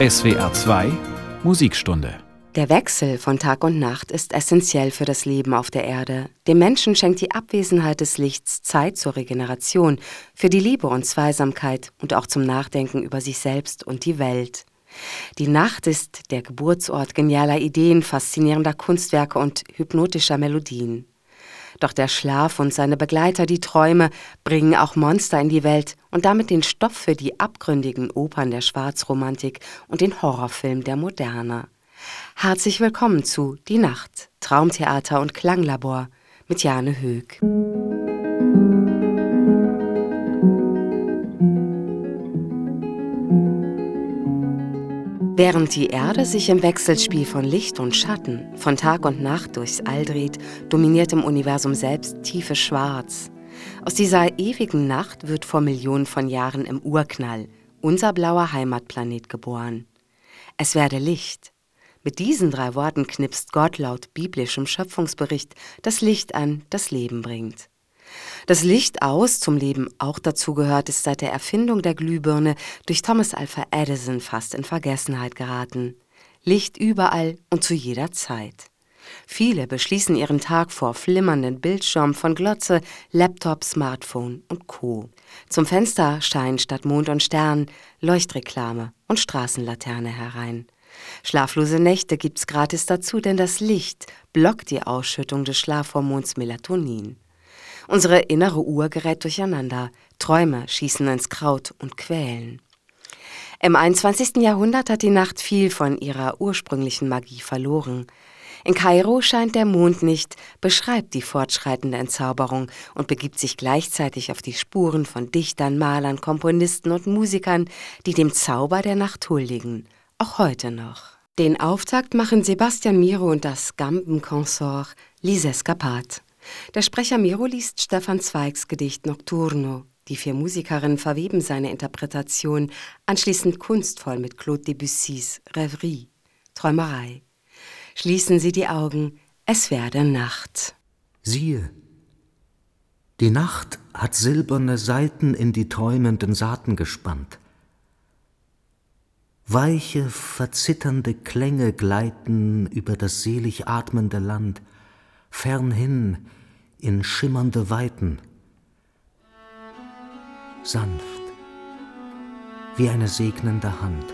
SWR 2 Musikstunde Der Wechsel von Tag und Nacht ist essentiell für das Leben auf der Erde. Dem Menschen schenkt die Abwesenheit des Lichts Zeit zur Regeneration, für die Liebe und Zweisamkeit und auch zum Nachdenken über sich selbst und die Welt. Die Nacht ist der Geburtsort genialer Ideen, faszinierender Kunstwerke und hypnotischer Melodien. Doch der Schlaf und seine Begleiter, die Träume, bringen auch Monster in die Welt und damit den Stoff für die abgründigen Opern der Schwarzromantik und den Horrorfilm der Moderne. Herzlich willkommen zu Die Nacht, Traumtheater und Klanglabor mit Jane Höck. Während die Erde sich im Wechselspiel von Licht und Schatten, von Tag und Nacht durchs All dreht, dominiert im Universum selbst tiefes Schwarz. Aus dieser ewigen Nacht wird vor Millionen von Jahren im Urknall unser blauer Heimatplanet geboren. Es werde Licht. Mit diesen drei Worten knipst Gott laut biblischem Schöpfungsbericht das Licht an, das Leben bringt. Das Licht aus zum Leben auch dazu gehört, ist seit der Erfindung der Glühbirne durch Thomas Alpha Edison fast in Vergessenheit geraten. Licht überall und zu jeder Zeit. Viele beschließen ihren Tag vor flimmernden Bildschirmen von Glotze, Laptop, Smartphone und Co. Zum Fenster scheinen statt Mond und Stern Leuchtreklame und Straßenlaterne herein. Schlaflose Nächte gibt's gratis dazu, denn das Licht blockt die Ausschüttung des Schlafhormons Melatonin. Unsere innere Uhr gerät durcheinander, Träume schießen ins Kraut und quälen. Im 21. Jahrhundert hat die Nacht viel von ihrer ursprünglichen Magie verloren. In Kairo scheint der Mond nicht, beschreibt die fortschreitende Entzauberung und begibt sich gleichzeitig auf die Spuren von Dichtern, Malern, Komponisten und Musikern, die dem Zauber der Nacht huldigen, auch heute noch. Den Auftakt machen Sebastian Miro und das Gambenkonsort Lise Escapat. Der Sprecher Miro liest Stefan Zweigs Gedicht Nocturno. Die vier Musikerinnen verweben seine Interpretation anschließend kunstvoll mit Claude Debussys Rêverie, Träumerei. Schließen Sie die Augen, es werde Nacht. Siehe, die Nacht hat silberne Saiten in die träumenden Saaten gespannt. Weiche, verzitternde Klänge gleiten über das selig atmende Land, fernhin in schimmernde Weiten, sanft wie eine segnende Hand,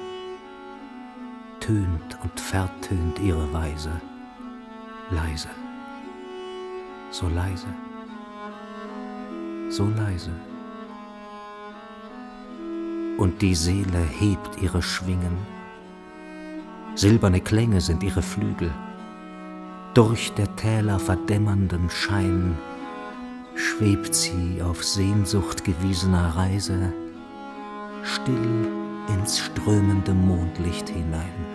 tönt und vertönt ihre Weise, leise, so leise, so leise. Und die Seele hebt ihre Schwingen, silberne Klänge sind ihre Flügel, durch der Täler verdämmernden Schein schwebt sie auf Sehnsucht gewiesener Reise still ins strömende Mondlicht hinein.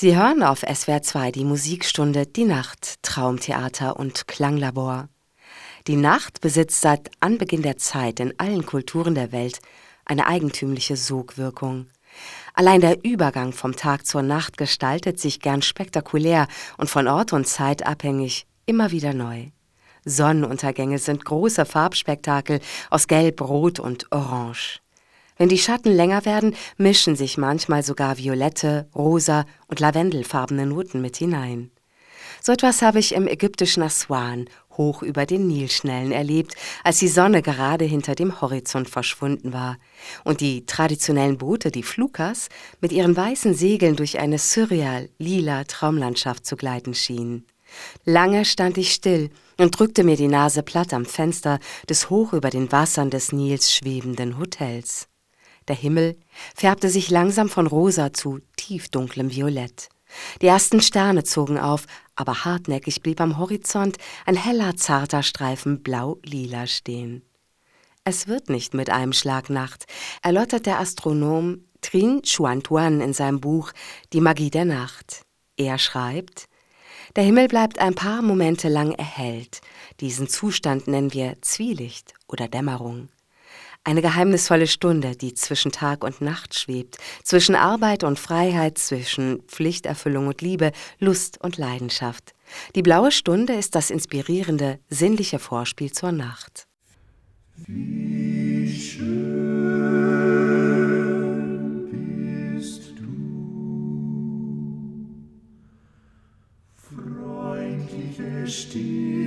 Sie hören auf SWR 2 die Musikstunde Die Nacht, Traumtheater und Klanglabor. Die Nacht besitzt seit Anbeginn der Zeit in allen Kulturen der Welt eine eigentümliche Sogwirkung. Allein der Übergang vom Tag zur Nacht gestaltet sich gern spektakulär und von Ort und Zeit abhängig immer wieder neu. Sonnenuntergänge sind große Farbspektakel aus Gelb, Rot und Orange. Wenn die Schatten länger werden, mischen sich manchmal sogar violette, rosa und lavendelfarbene Noten mit hinein. So etwas habe ich im ägyptischen Aswan hoch über den Nilschnellen erlebt, als die Sonne gerade hinter dem Horizont verschwunden war und die traditionellen Boote, die Flukas, mit ihren weißen Segeln durch eine surreal lila Traumlandschaft zu gleiten schienen. Lange stand ich still und drückte mir die Nase platt am Fenster des hoch über den Wassern des Nils schwebenden Hotels. Der Himmel färbte sich langsam von rosa zu tiefdunklem Violett. Die ersten Sterne zogen auf, aber hartnäckig blieb am Horizont ein heller, zarter Streifen blau-lila stehen. Es wird nicht mit einem Schlag Nacht, erläutert der Astronom Trin Chuan in seinem Buch Die Magie der Nacht. Er schreibt, der Himmel bleibt ein paar Momente lang erhellt. Diesen Zustand nennen wir Zwielicht oder Dämmerung. Eine geheimnisvolle Stunde, die zwischen Tag und Nacht schwebt, zwischen Arbeit und Freiheit, zwischen Pflichterfüllung und Liebe, Lust und Leidenschaft. Die blaue Stunde ist das inspirierende, sinnliche Vorspiel zur Nacht. Wie schön bist du, freundliche, stille,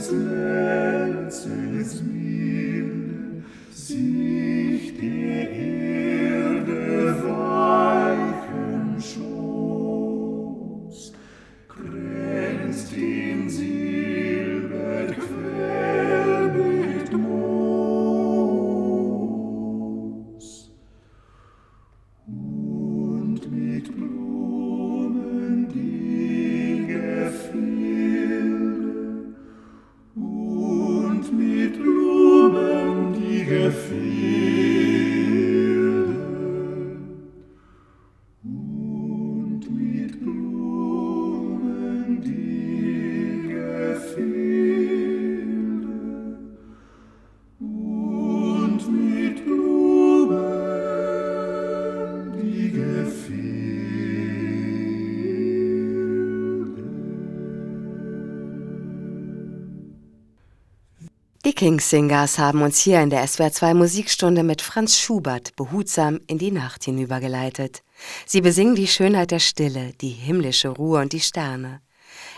silenzis Kingssingers haben uns hier in der SWR2 Musikstunde mit Franz Schubert behutsam in die Nacht hinübergeleitet. Sie besingen die Schönheit der Stille, die himmlische Ruhe und die Sterne.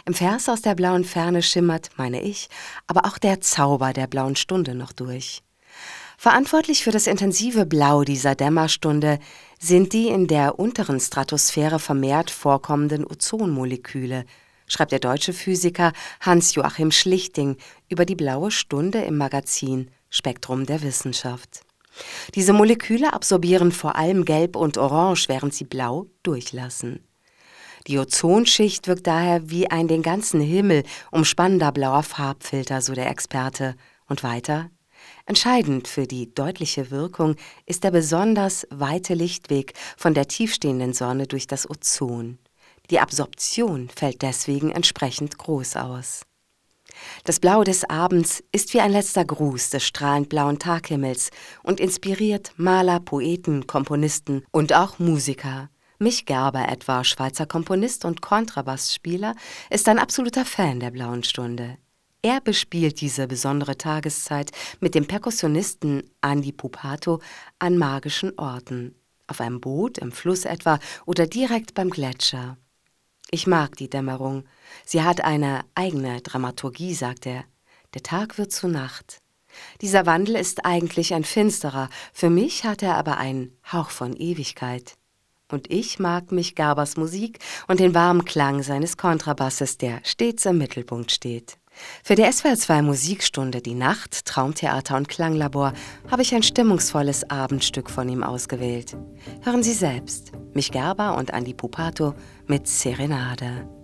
Im Vers aus der blauen Ferne schimmert, meine ich, aber auch der Zauber der blauen Stunde noch durch. Verantwortlich für das intensive Blau dieser Dämmerstunde sind die in der unteren Stratosphäre vermehrt vorkommenden Ozonmoleküle, schreibt der deutsche Physiker Hans-Joachim Schlichting über die blaue Stunde im Magazin Spektrum der Wissenschaft. Diese Moleküle absorbieren vor allem Gelb und Orange, während sie Blau durchlassen. Die Ozonschicht wirkt daher wie ein den ganzen Himmel umspannender blauer Farbfilter, so der Experte. Und weiter? Entscheidend für die deutliche Wirkung ist der besonders weite Lichtweg von der tiefstehenden Sonne durch das Ozon. Die Absorption fällt deswegen entsprechend groß aus. Das Blau des Abends ist wie ein letzter Gruß des strahlend blauen Taghimmels und inspiriert Maler, Poeten, Komponisten und auch Musiker. Mich Gerber etwa, Schweizer Komponist und Kontrabassspieler, ist ein absoluter Fan der blauen Stunde. Er bespielt diese besondere Tageszeit mit dem Perkussionisten Andy Pupato an magischen Orten, auf einem Boot, im Fluss etwa oder direkt beim Gletscher. Ich mag die Dämmerung. Sie hat eine eigene Dramaturgie, sagt er. Der Tag wird zu Nacht. Dieser Wandel ist eigentlich ein finsterer, für mich hat er aber einen Hauch von Ewigkeit. Und ich mag mich Gabers Musik und den warmen Klang seines Kontrabasses, der stets im Mittelpunkt steht. Für die SWR2 Musikstunde Die Nacht, Traumtheater und Klanglabor habe ich ein stimmungsvolles Abendstück von ihm ausgewählt. Hören Sie selbst, Mich Gerber und Andi Pupato mit Serenade.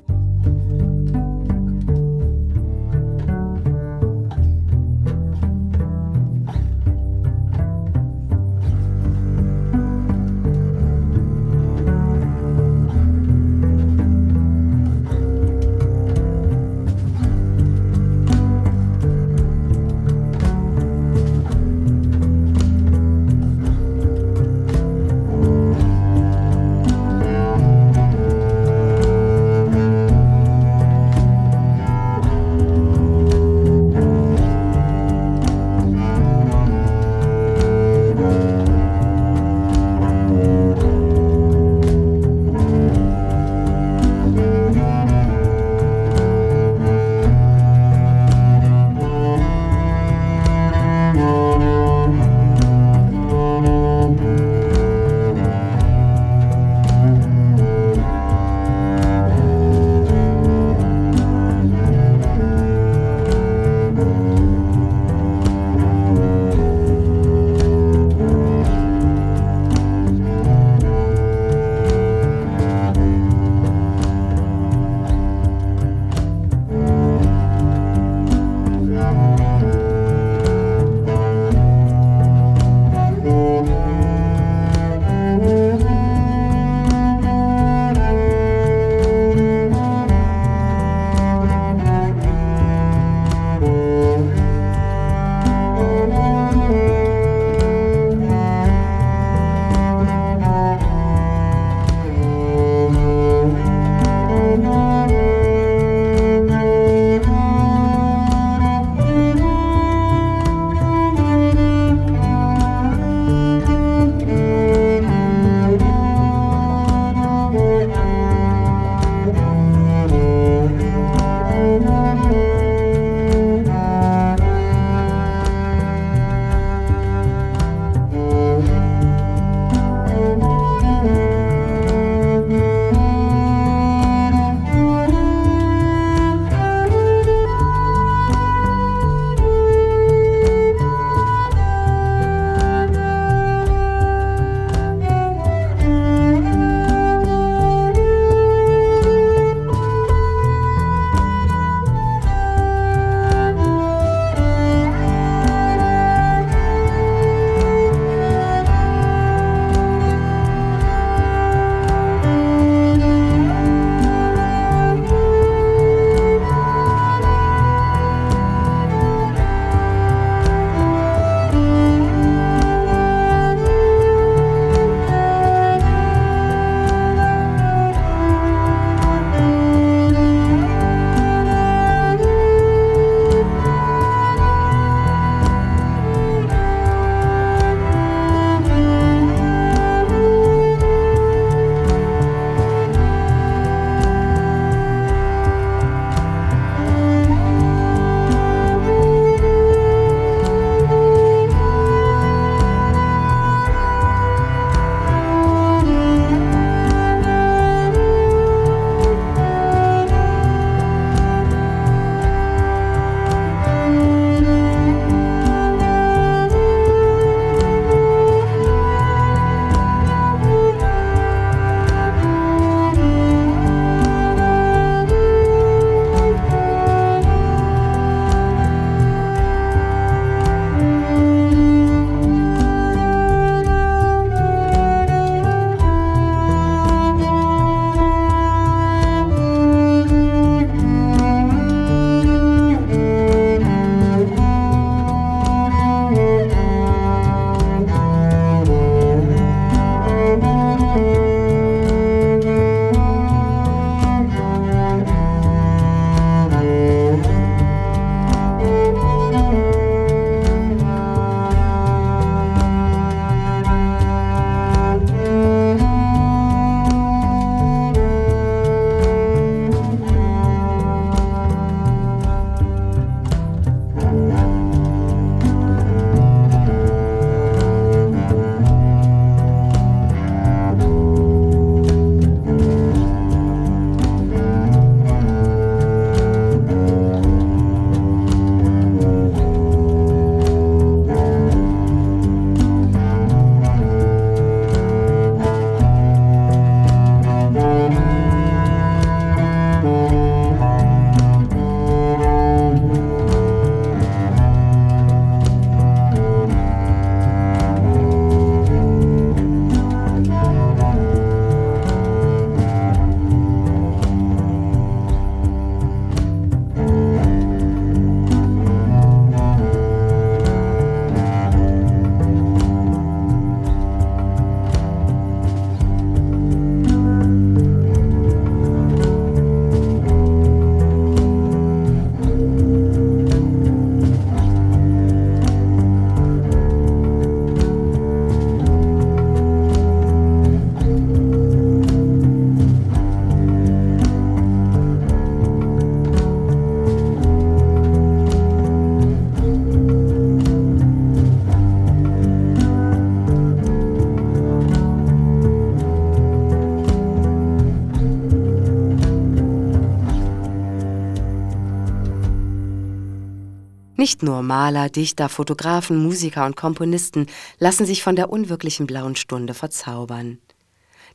Nicht nur Maler, Dichter, Fotografen, Musiker und Komponisten lassen sich von der unwirklichen blauen Stunde verzaubern.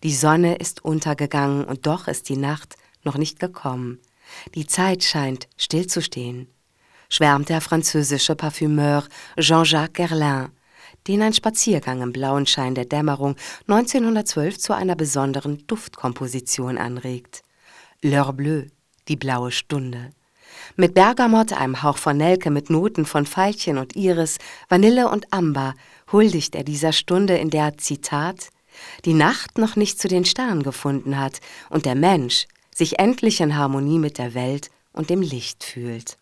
Die Sonne ist untergegangen und doch ist die Nacht noch nicht gekommen. Die Zeit scheint stillzustehen, schwärmt der französische Parfümeur Jean-Jacques Guerlain, den ein Spaziergang im blauen Schein der Dämmerung 1912 zu einer besonderen Duftkomposition anregt. L'heure bleue, die blaue Stunde. Mit Bergamott, einem Hauch von Nelke, mit Noten von Veilchen und Iris, Vanille und Amber huldigt er dieser Stunde, in der, Zitat, die Nacht noch nicht zu den Sternen gefunden hat und der Mensch sich endlich in Harmonie mit der Welt und dem Licht fühlt.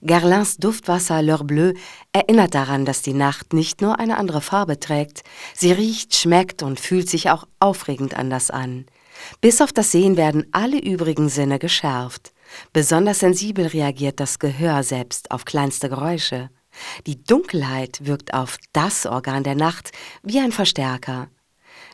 Gerlins Duftwasser L'Heure Bleue erinnert daran, dass die Nacht nicht nur eine andere Farbe trägt, sie riecht, schmeckt und fühlt sich auch aufregend anders an. Bis auf das Sehen werden alle übrigen Sinne geschärft. Besonders sensibel reagiert das Gehör selbst auf kleinste Geräusche. Die Dunkelheit wirkt auf das Organ der Nacht wie ein Verstärker.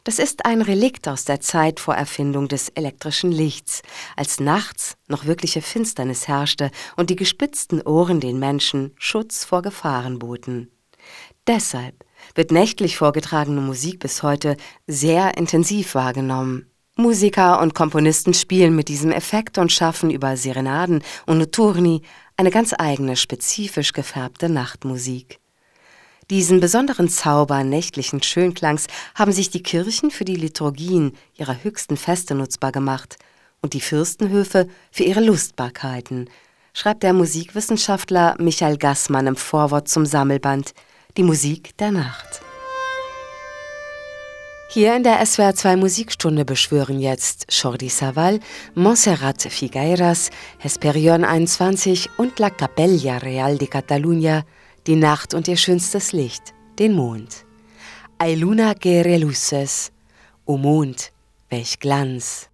Das ist ein Relikt aus der Zeit vor Erfindung des elektrischen Lichts, als nachts noch wirkliche Finsternis herrschte und die gespitzten Ohren den Menschen Schutz vor Gefahren boten. Deshalb wird nächtlich vorgetragene Musik bis heute sehr intensiv wahrgenommen. Musiker und Komponisten spielen mit diesem Effekt und schaffen über Serenaden und Notturni eine ganz eigene, spezifisch gefärbte Nachtmusik. Diesen besonderen Zauber nächtlichen Schönklangs haben sich die Kirchen für die Liturgien ihrer höchsten Feste nutzbar gemacht und die Fürstenhöfe für ihre Lustbarkeiten, schreibt der Musikwissenschaftler Michael Gassmann im Vorwort zum Sammelband Die Musik der Nacht. Hier in der SWR2 Musikstunde beschwören jetzt Jordi Saval, Montserrat Figueiras, Hesperion 21 und La Capella Real de Catalunya die Nacht und ihr schönstes Licht, den Mond. Ei luna que reluces, o Mond, welch Glanz.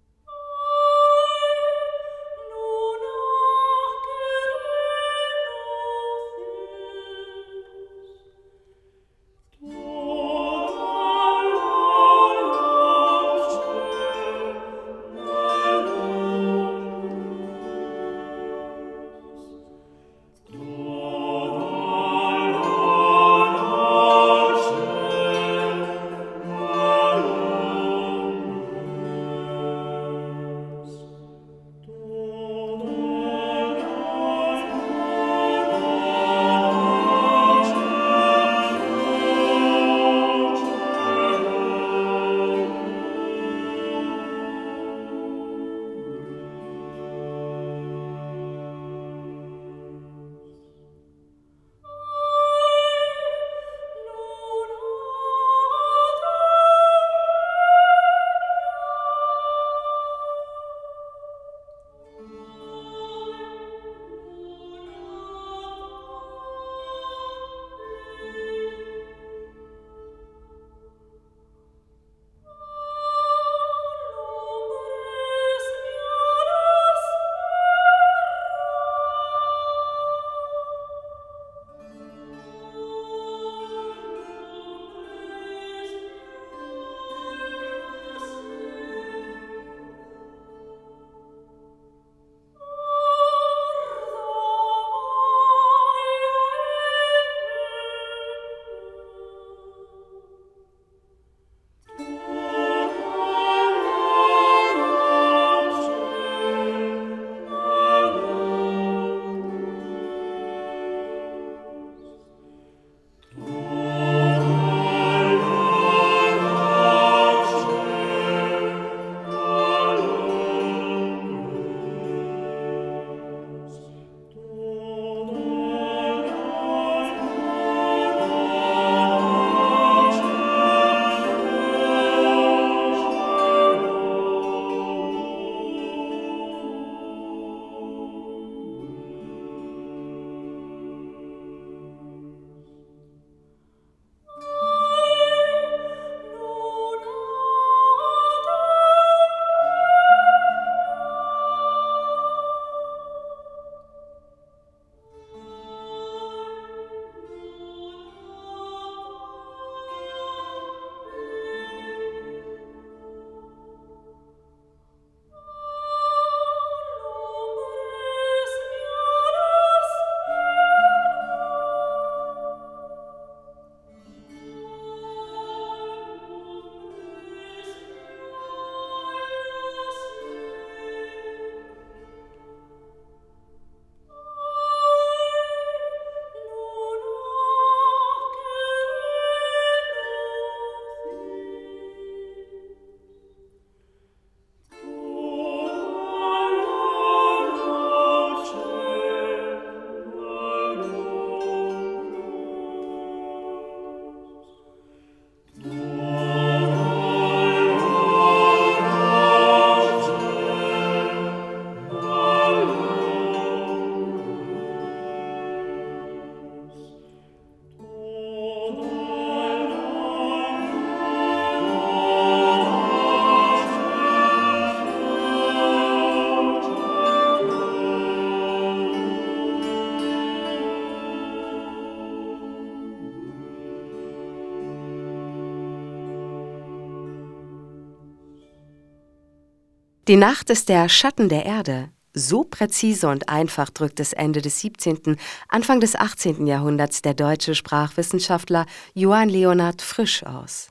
Die Nacht ist der Schatten der Erde. So präzise und einfach drückt es Ende des 17., Anfang des 18. Jahrhunderts der deutsche Sprachwissenschaftler Johann Leonhard Frisch aus.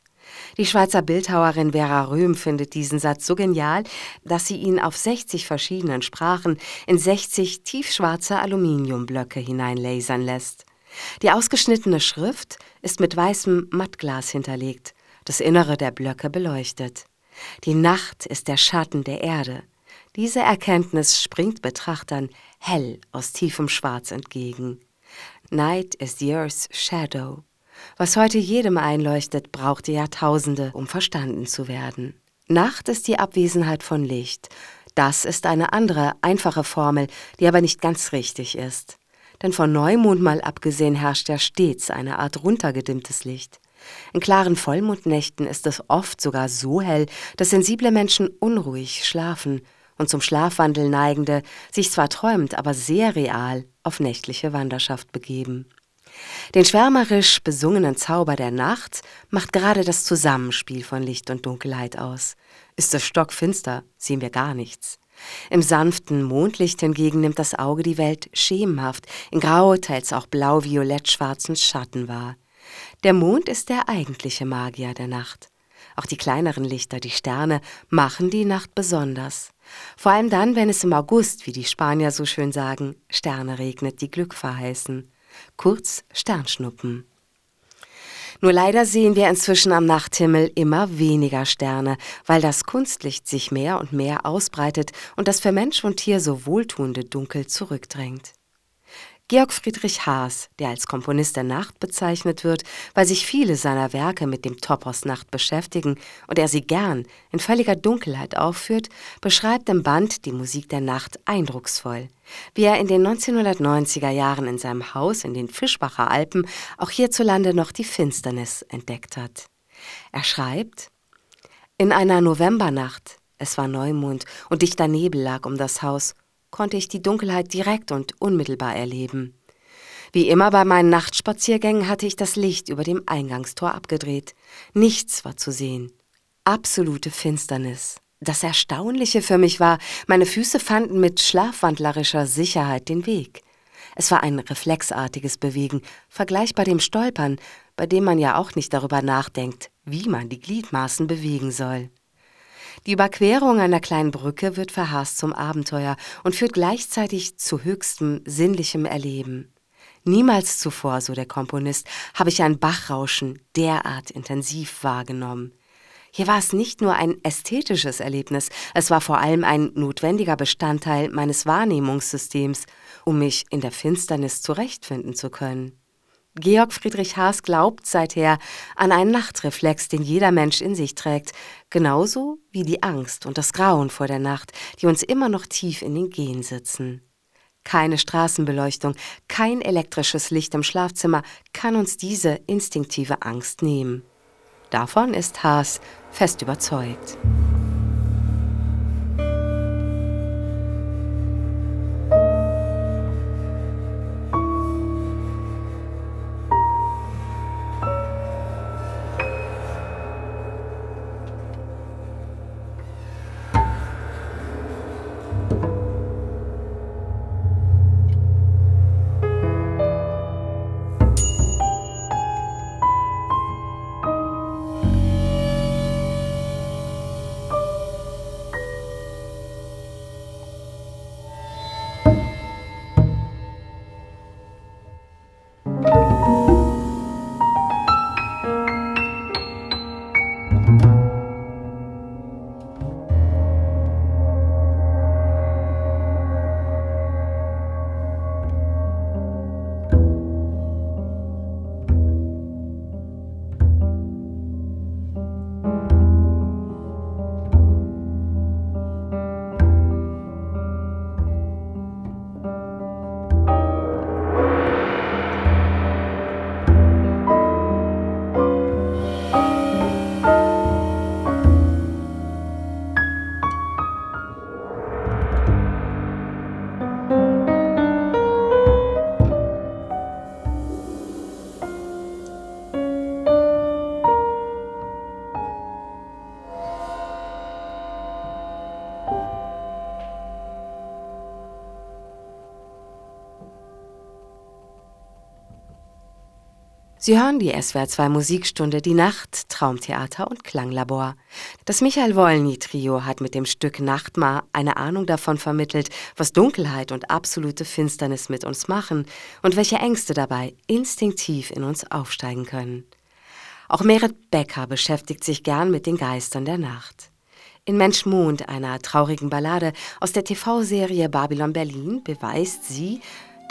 Die Schweizer Bildhauerin Vera Röhm findet diesen Satz so genial, dass sie ihn auf 60 verschiedenen Sprachen in 60 tiefschwarze Aluminiumblöcke hineinlasern lässt. Die ausgeschnittene Schrift ist mit weißem Mattglas hinterlegt, das Innere der Blöcke beleuchtet. Die Nacht ist der Schatten der Erde. Diese Erkenntnis springt Betrachtern hell aus tiefem Schwarz entgegen. Night is the Earth's shadow. Was heute jedem einleuchtet, brauchte Jahrtausende, um verstanden zu werden. Nacht ist die Abwesenheit von Licht. Das ist eine andere, einfache Formel, die aber nicht ganz richtig ist. Denn von Neumond mal abgesehen herrscht ja stets eine Art runtergedimmtes Licht. In klaren Vollmondnächten ist es oft sogar so hell, dass sensible Menschen unruhig schlafen und zum Schlafwandel neigende sich zwar träumt, aber sehr real auf nächtliche Wanderschaft begeben. Den schwärmerisch besungenen Zauber der Nacht macht gerade das Zusammenspiel von Licht und Dunkelheit aus. Ist es stockfinster, sehen wir gar nichts. Im sanften Mondlicht hingegen nimmt das Auge die Welt schemenhaft, in grau, teils auch blau-violett-schwarzen Schatten wahr. Der Mond ist der eigentliche Magier der Nacht. Auch die kleineren Lichter, die Sterne, machen die Nacht besonders. Vor allem dann, wenn es im August, wie die Spanier so schön sagen, Sterne regnet, die Glück verheißen kurz Sternschnuppen. Nur leider sehen wir inzwischen am Nachthimmel immer weniger Sterne, weil das Kunstlicht sich mehr und mehr ausbreitet und das für Mensch und Tier so wohltuende Dunkel zurückdrängt. Georg Friedrich Haas, der als Komponist der Nacht bezeichnet wird, weil sich viele seiner Werke mit dem Topos Nacht beschäftigen und er sie gern in völliger Dunkelheit aufführt, beschreibt im Band Die Musik der Nacht eindrucksvoll, wie er in den 1990er Jahren in seinem Haus in den Fischbacher Alpen auch hierzulande noch die Finsternis entdeckt hat. Er schreibt, in einer Novembernacht, es war Neumond und dichter Nebel lag um das Haus, konnte ich die Dunkelheit direkt und unmittelbar erleben. Wie immer bei meinen Nachtspaziergängen hatte ich das Licht über dem Eingangstor abgedreht. Nichts war zu sehen. Absolute Finsternis. Das Erstaunliche für mich war, meine Füße fanden mit schlafwandlerischer Sicherheit den Weg. Es war ein reflexartiges Bewegen, vergleichbar dem Stolpern, bei dem man ja auch nicht darüber nachdenkt, wie man die Gliedmaßen bewegen soll. Die Überquerung einer kleinen Brücke wird für Haas zum Abenteuer und führt gleichzeitig zu höchstem sinnlichem Erleben. Niemals zuvor, so der Komponist, habe ich ein Bachrauschen derart intensiv wahrgenommen. Hier war es nicht nur ein ästhetisches Erlebnis, es war vor allem ein notwendiger Bestandteil meines Wahrnehmungssystems, um mich in der Finsternis zurechtfinden zu können. Georg Friedrich Haas glaubt seither an einen Nachtreflex, den jeder Mensch in sich trägt, genauso wie die Angst und das Grauen vor der Nacht, die uns immer noch tief in den Gehen sitzen. Keine Straßenbeleuchtung, kein elektrisches Licht im Schlafzimmer kann uns diese instinktive Angst nehmen. Davon ist Haas fest überzeugt. Sie hören die SWR2 Musikstunde Die Nacht, Traumtheater und Klanglabor. Das Michael Wolny Trio hat mit dem Stück Nachtmar eine Ahnung davon vermittelt, was Dunkelheit und absolute Finsternis mit uns machen und welche Ängste dabei instinktiv in uns aufsteigen können. Auch Merit Becker beschäftigt sich gern mit den Geistern der Nacht. In Mensch Mond, einer traurigen Ballade aus der TV-Serie Babylon Berlin, beweist sie,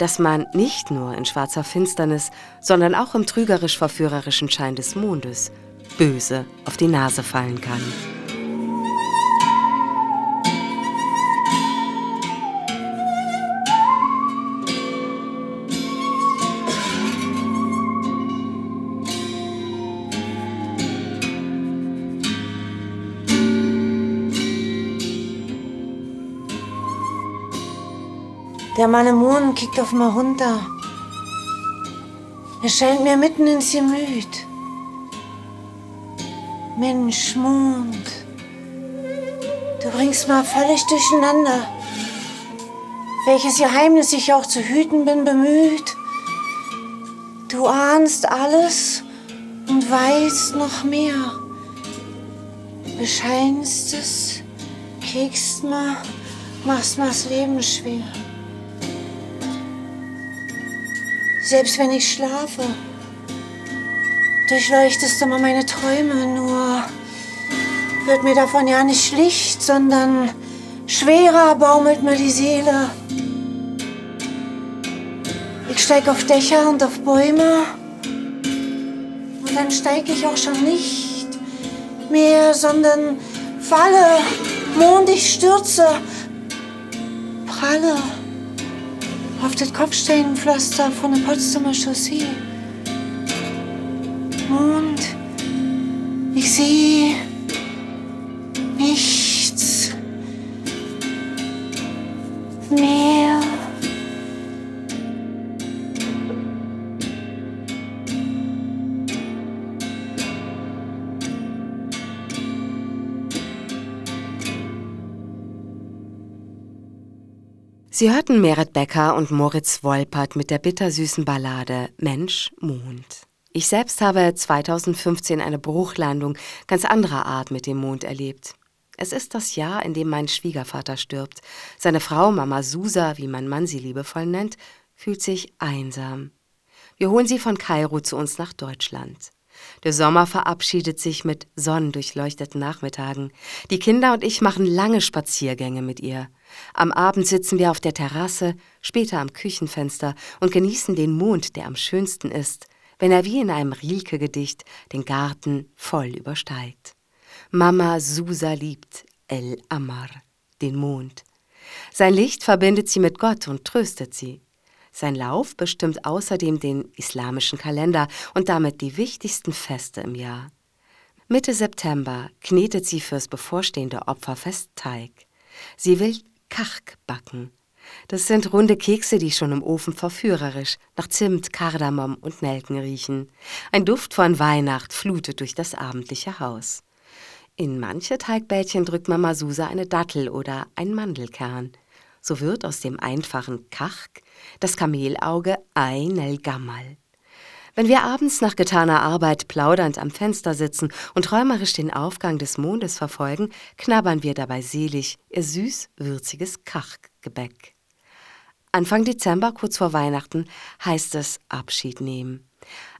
dass man nicht nur in schwarzer Finsternis, sondern auch im trügerisch-verführerischen Schein des Mondes böse auf die Nase fallen kann. Der Mann im Mond kickt auf mal runter. Er scheint mir mitten ins Gemüt. Mensch, Mond, du bringst mal völlig durcheinander. Welches Geheimnis ich auch zu hüten bin bemüht. Du ahnst alles und weißt noch mehr. Bescheinst es, kriegst mal, machst mal's Leben schwer. Selbst wenn ich schlafe, durchleuchtest du mal meine Träume, nur wird mir davon ja nicht Licht, sondern schwerer baumelt mir die Seele. Ich steig auf Dächer und auf Bäume und dann steig ich auch schon nicht mehr, sondern falle, Mond, ich stürze, pralle auf das Kopfsteinpflaster von der Potsdamer Chaussee. Und ich sehe Sie hörten Meret Becker und Moritz Wolpert mit der bittersüßen Ballade Mensch, Mond. Ich selbst habe 2015 eine Bruchlandung ganz anderer Art mit dem Mond erlebt. Es ist das Jahr, in dem mein Schwiegervater stirbt. Seine Frau, Mama Susa, wie mein Mann sie liebevoll nennt, fühlt sich einsam. Wir holen sie von Kairo zu uns nach Deutschland. Der Sommer verabschiedet sich mit sonnendurchleuchteten Nachmittagen. Die Kinder und ich machen lange Spaziergänge mit ihr. Am Abend sitzen wir auf der Terrasse, später am Küchenfenster und genießen den Mond, der am schönsten ist, wenn er wie in einem Rilke-Gedicht den Garten voll übersteigt. Mama Susa liebt El Amar, den Mond. Sein Licht verbindet sie mit Gott und tröstet sie. Sein Lauf bestimmt außerdem den islamischen Kalender und damit die wichtigsten Feste im Jahr. Mitte September knetet sie fürs bevorstehende Opferfest Teig. Sie will Kachk backen. Das sind runde Kekse, die schon im Ofen verführerisch nach Zimt, Kardamom und Nelken riechen. Ein Duft von Weihnacht flutet durch das abendliche Haus. In manche Teigbällchen drückt Mama Susa eine Dattel oder ein Mandelkern. So wird aus dem einfachen Kachk das Kamelauge ein El Gammal. Wenn wir abends nach getaner Arbeit plaudernd am Fenster sitzen und träumerisch den Aufgang des Mondes verfolgen, knabbern wir dabei selig ihr süß-würziges Kachgebäck. Anfang Dezember, kurz vor Weihnachten, heißt es Abschied nehmen.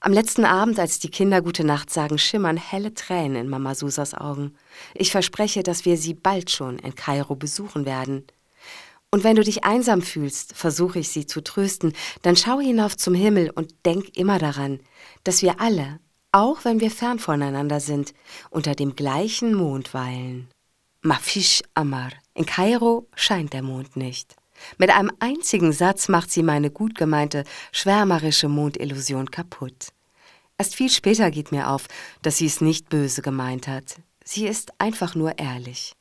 Am letzten Abend, als die Kinder Gute Nacht sagen, schimmern helle Tränen in Mama Susas Augen. Ich verspreche, dass wir sie bald schon in Kairo besuchen werden. Und wenn du dich einsam fühlst, versuche ich sie zu trösten, dann schau hinauf zum Himmel und denk immer daran, dass wir alle, auch wenn wir fern voneinander sind, unter dem gleichen Mond weilen. Mafish Amar. In Kairo scheint der Mond nicht. Mit einem einzigen Satz macht sie meine gut gemeinte, schwärmerische Mondillusion kaputt. Erst viel später geht mir auf, dass sie es nicht böse gemeint hat. Sie ist einfach nur ehrlich.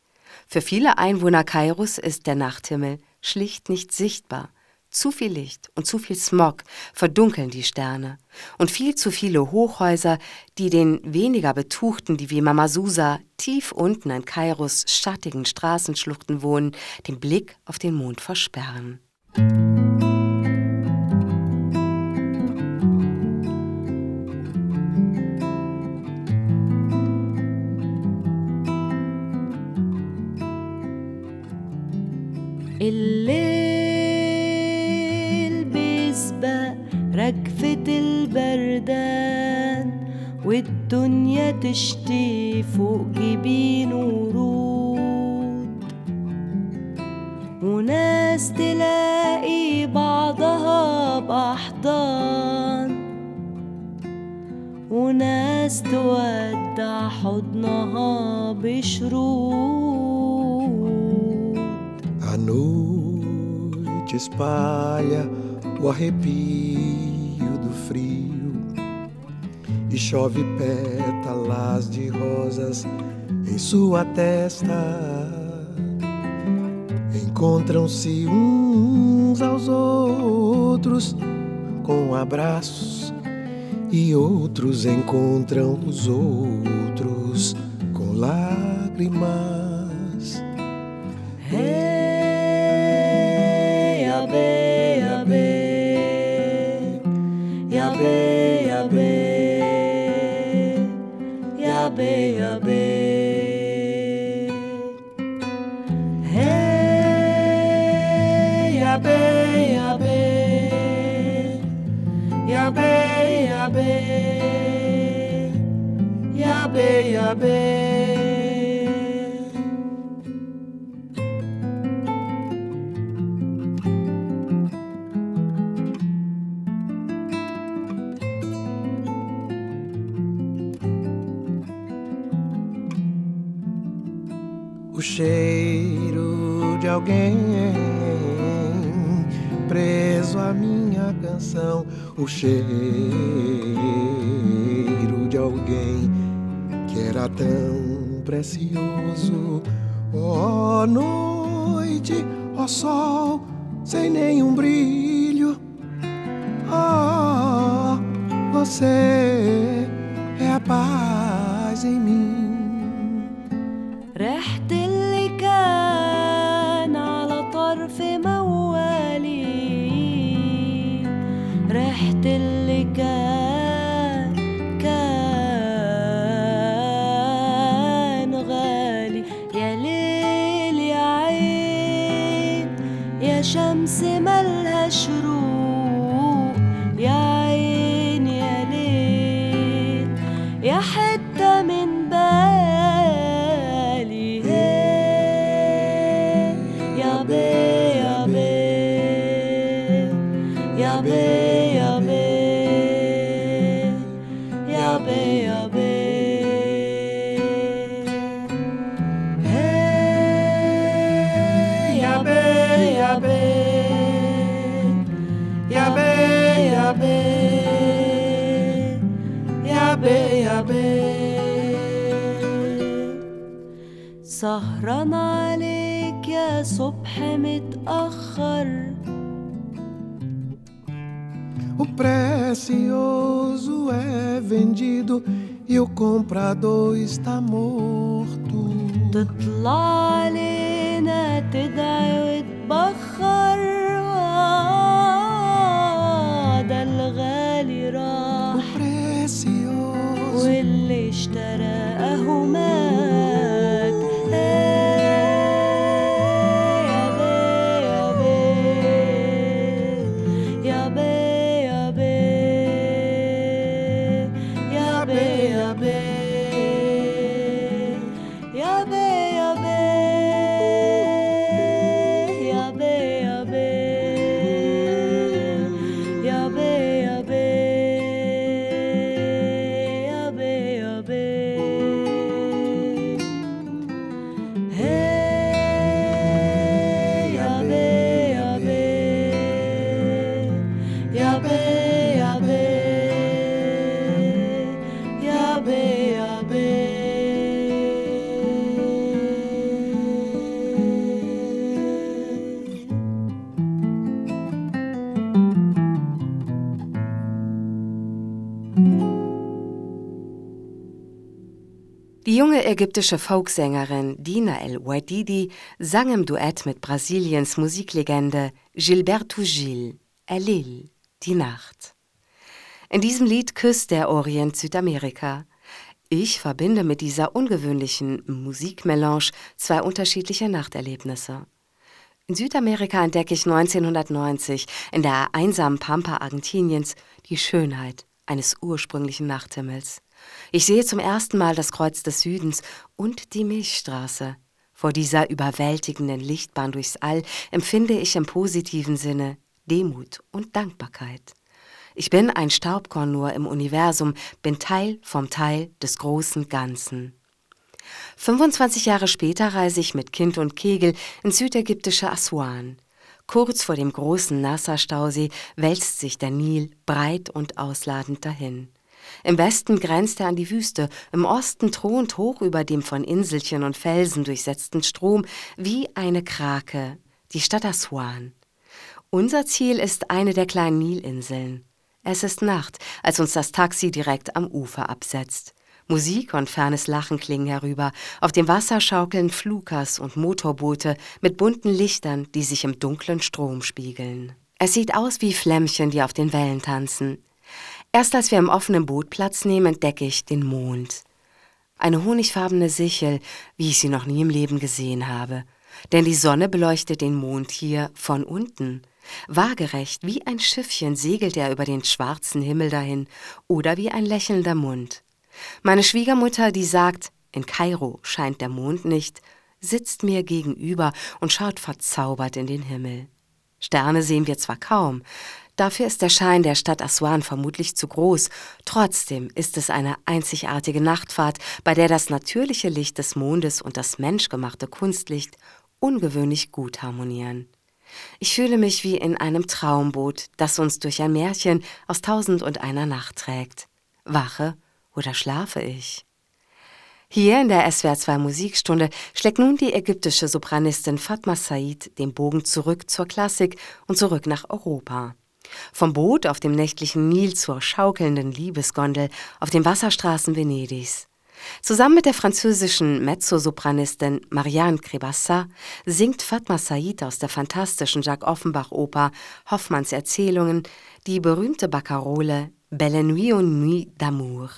Für viele Einwohner Kairos ist der Nachthimmel schlicht nicht sichtbar. Zu viel Licht und zu viel Smog verdunkeln die Sterne. Und viel zu viele Hochhäuser, die den weniger Betuchten, die wie Mama Susa tief unten in Kairos schattigen Straßenschluchten wohnen, den Blick auf den Mond versperren. والدنيا تشتي فوق جبين ورود. وناس تلاقي بعضها بأحضان. وناس تودع حضنها بشرود. A noite espalha o arrepio do frio. Chove pétalas de rosas em sua testa. Encontram-se uns aos outros com abraços e outros encontram os outros com lágrimas. Hey, cheiro de alguém preso à minha canção, o cheiro de alguém que era tão precioso. Ó oh, noite, ó oh, sol, sem nenhum brilho. Oh, você é a paz em mim. ريحة Precioso é vendido e o comprador está morto. Junge ägyptische Folksängerin Dina El Wadidi sang im Duett mit Brasiliens Musiklegende Gilberto Gil, Elil, die Nacht. In diesem Lied küsst der Orient Südamerika. Ich verbinde mit dieser ungewöhnlichen Musikmelange zwei unterschiedliche Nachterlebnisse. In Südamerika entdecke ich 1990 in der einsamen Pampa Argentiniens die Schönheit eines ursprünglichen Nachthimmels. Ich sehe zum ersten Mal das Kreuz des Südens und die Milchstraße. Vor dieser überwältigenden Lichtbahn durchs All empfinde ich im positiven Sinne Demut und Dankbarkeit. Ich bin ein Staubkorn nur im Universum, bin Teil vom Teil des großen Ganzen. 25 Jahre später reise ich mit Kind und Kegel ins südägyptische Aswan. Kurz vor dem großen Nasser-Stausee wälzt sich der Nil breit und ausladend dahin. Im Westen grenzt er an die Wüste, im Osten thront hoch über dem von Inselchen und Felsen durchsetzten Strom wie eine Krake die Stadt Aswan. Unser Ziel ist eine der kleinen Nilinseln. Es ist Nacht, als uns das Taxi direkt am Ufer absetzt. Musik und fernes Lachen klingen herüber. Auf dem Wasser schaukeln Flukas und Motorboote mit bunten Lichtern, die sich im dunklen Strom spiegeln. Es sieht aus wie Flämmchen, die auf den Wellen tanzen. Erst als wir im offenen Boot Platz nehmen, entdecke ich den Mond. Eine honigfarbene Sichel, wie ich sie noch nie im Leben gesehen habe. Denn die Sonne beleuchtet den Mond hier von unten. Waagerecht wie ein Schiffchen segelt er über den schwarzen Himmel dahin oder wie ein lächelnder Mund. Meine Schwiegermutter, die sagt, in Kairo scheint der Mond nicht, sitzt mir gegenüber und schaut verzaubert in den Himmel. Sterne sehen wir zwar kaum, dafür ist der Schein der Stadt Aswan vermutlich zu groß, trotzdem ist es eine einzigartige Nachtfahrt, bei der das natürliche Licht des Mondes und das menschgemachte Kunstlicht ungewöhnlich gut harmonieren. Ich fühle mich wie in einem Traumboot, das uns durch ein Märchen aus Tausend und einer Nacht trägt. Wache oder schlafe ich? Hier in der SWR 2 Musikstunde schlägt nun die ägyptische Sopranistin Fatma Said den Bogen zurück zur Klassik und zurück nach Europa. Vom Boot auf dem nächtlichen Nil zur schaukelnden Liebesgondel auf den Wasserstraßen Venedigs. Zusammen mit der französischen Mezzosopranistin Marianne Crébassa singt Fatma Said aus der fantastischen Jacques Offenbach-Oper Hoffmanns Erzählungen die berühmte Baccarole Belle Nuit und Nuit d'amour.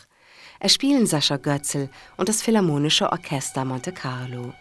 Es spielen Sascha Götzl und das Philharmonische Orchester Monte Carlo.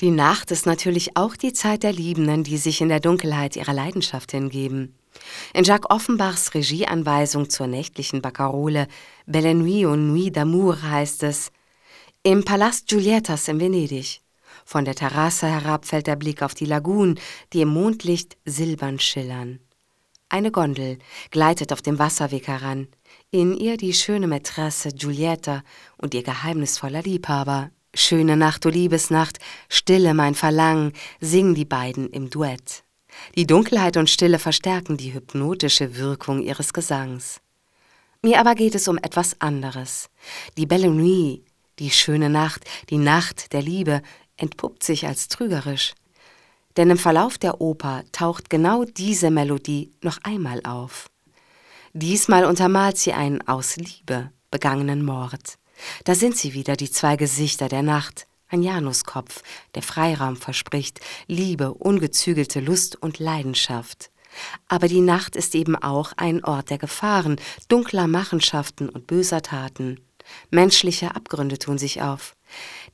Die Nacht ist natürlich auch die Zeit der Liebenden, die sich in der Dunkelheit ihrer Leidenschaft hingeben. In Jacques Offenbachs Regieanweisung zur nächtlichen Baccarole Belle Nuit und Nuit d'amour heißt es Im Palast Giuliettas in Venedig. Von der Terrasse herab fällt der Blick auf die Lagunen, die im Mondlicht silbern schillern. Eine Gondel gleitet auf dem Wasserweg heran, in ihr die schöne Mätresse Giulietta und ihr geheimnisvoller Liebhaber Schöne Nacht, du Liebesnacht, Stille mein Verlangen, singen die beiden im Duett. Die Dunkelheit und Stille verstärken die hypnotische Wirkung ihres Gesangs. Mir aber geht es um etwas anderes. Die Belle Nuit, die schöne Nacht, die Nacht der Liebe, entpuppt sich als trügerisch. Denn im Verlauf der Oper taucht genau diese Melodie noch einmal auf. Diesmal untermalt sie einen aus Liebe begangenen Mord. Da sind sie wieder, die zwei Gesichter der Nacht, ein Januskopf, der Freiraum verspricht, Liebe, ungezügelte Lust und Leidenschaft. Aber die Nacht ist eben auch ein Ort der Gefahren, dunkler Machenschaften und böser Taten. Menschliche Abgründe tun sich auf.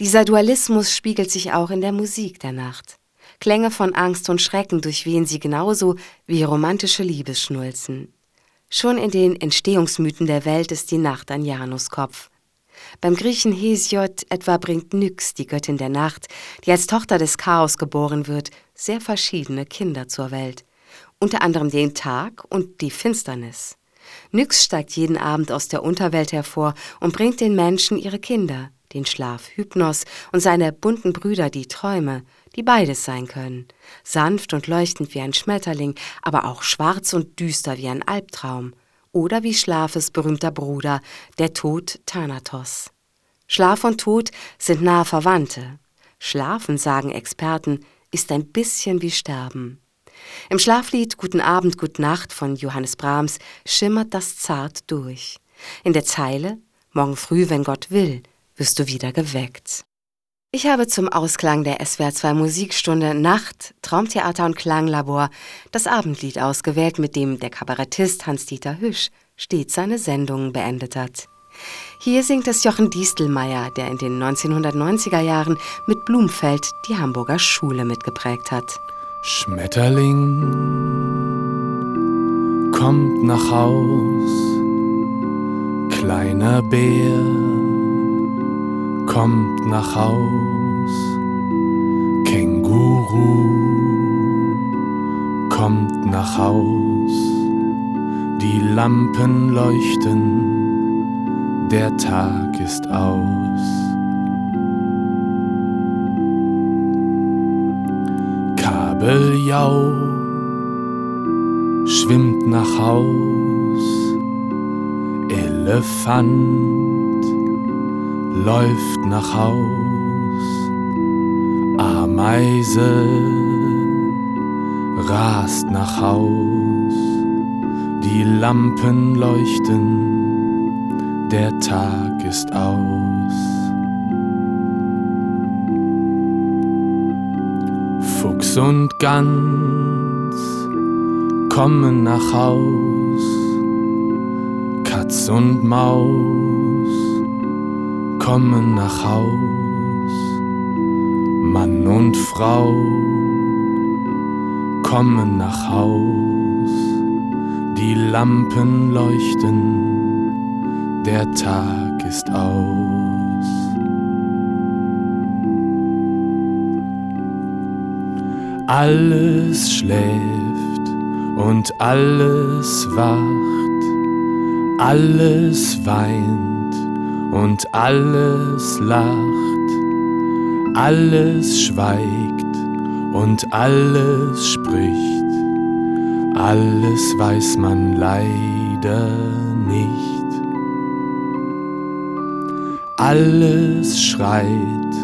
Dieser Dualismus spiegelt sich auch in der Musik der Nacht. Klänge von Angst und Schrecken durchwehen sie genauso wie romantische Liebesschnulzen. Schon in den Entstehungsmythen der Welt ist die Nacht ein Januskopf. Beim Griechen Hesiod etwa bringt Nyx, die Göttin der Nacht, die als Tochter des Chaos geboren wird, sehr verschiedene Kinder zur Welt. Unter anderem den Tag und die Finsternis. Nyx steigt jeden Abend aus der Unterwelt hervor und bringt den Menschen ihre Kinder, den Schlaf Hypnos und seine bunten Brüder die Träume, die beides sein können. Sanft und leuchtend wie ein Schmetterling, aber auch schwarz und düster wie ein Albtraum oder wie Schlafes berühmter Bruder, der Tod Thanatos. Schlaf und Tod sind nahe Verwandte. Schlafen, sagen Experten, ist ein bisschen wie Sterben. Im Schlaflied Guten Abend, Gut Nacht von Johannes Brahms schimmert das zart durch. In der Zeile Morgen früh, wenn Gott will, wirst du wieder geweckt. Ich habe zum Ausklang der SWR2 Musikstunde Nacht, Traumtheater und Klanglabor das Abendlied ausgewählt, mit dem der Kabarettist Hans-Dieter Hüsch stets seine Sendungen beendet hat. Hier singt es Jochen Diestelmeier, der in den 1990er Jahren mit Blumfeld die Hamburger Schule mitgeprägt hat. Schmetterling kommt nach Haus, kleiner Bär kommt nach Haus. Känguru kommt nach Haus. Die Lampen leuchten, der Tag ist aus. Kabeljau schwimmt nach Haus. Elefant läuft nach Haus, Ameise rast nach Haus, die Lampen leuchten, der Tag ist aus. Fuchs und Gans kommen nach Haus, Katz und Maus kommen nach Haus, Mann und Frau kommen nach Haus, die Lampen leuchten, der Tag ist aus. Alles schläft und alles wacht, alles weint und alles lacht, alles schweigt und alles spricht, alles weiß man leider nicht. Alles schreit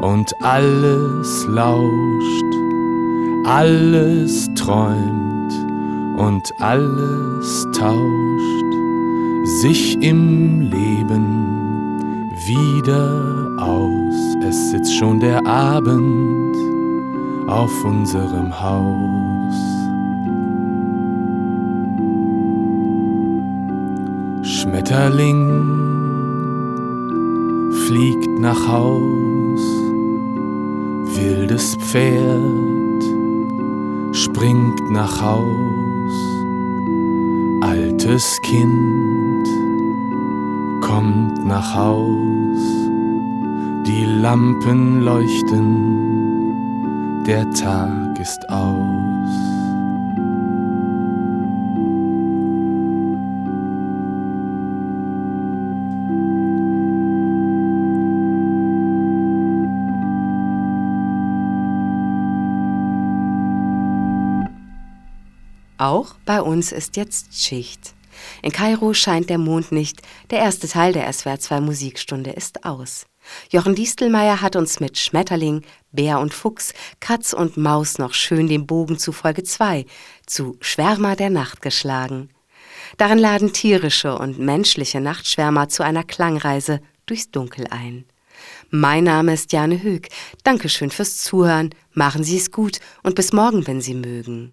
und alles lauscht, alles träumt und alles tauscht sich im Leben wieder aus. Es sitzt schon der Abend auf unserem Haus. Schmetterling fliegt nach Haus, Wildes Pferd springt nach Haus, altes Kind kommt nach Haus, die Lampen leuchten, der Tag ist aus. Auch bei uns ist jetzt Schicht. In Kairo scheint der Mond nicht. Der erste Teil der SWR 2 Musikstunde ist aus. Jochen Distelmeier hat uns mit Schmetterling, Bär und Fuchs, Katz und Maus noch schön den Bogen zu Folge 2, zu Schwärmer der Nacht geschlagen. Darin laden tierische und menschliche Nachtschwärmer zu einer Klangreise durchs Dunkel ein. Mein Name ist Jane Hög. Dankeschön fürs Zuhören. Machen Sie es gut und bis morgen, wenn Sie mögen.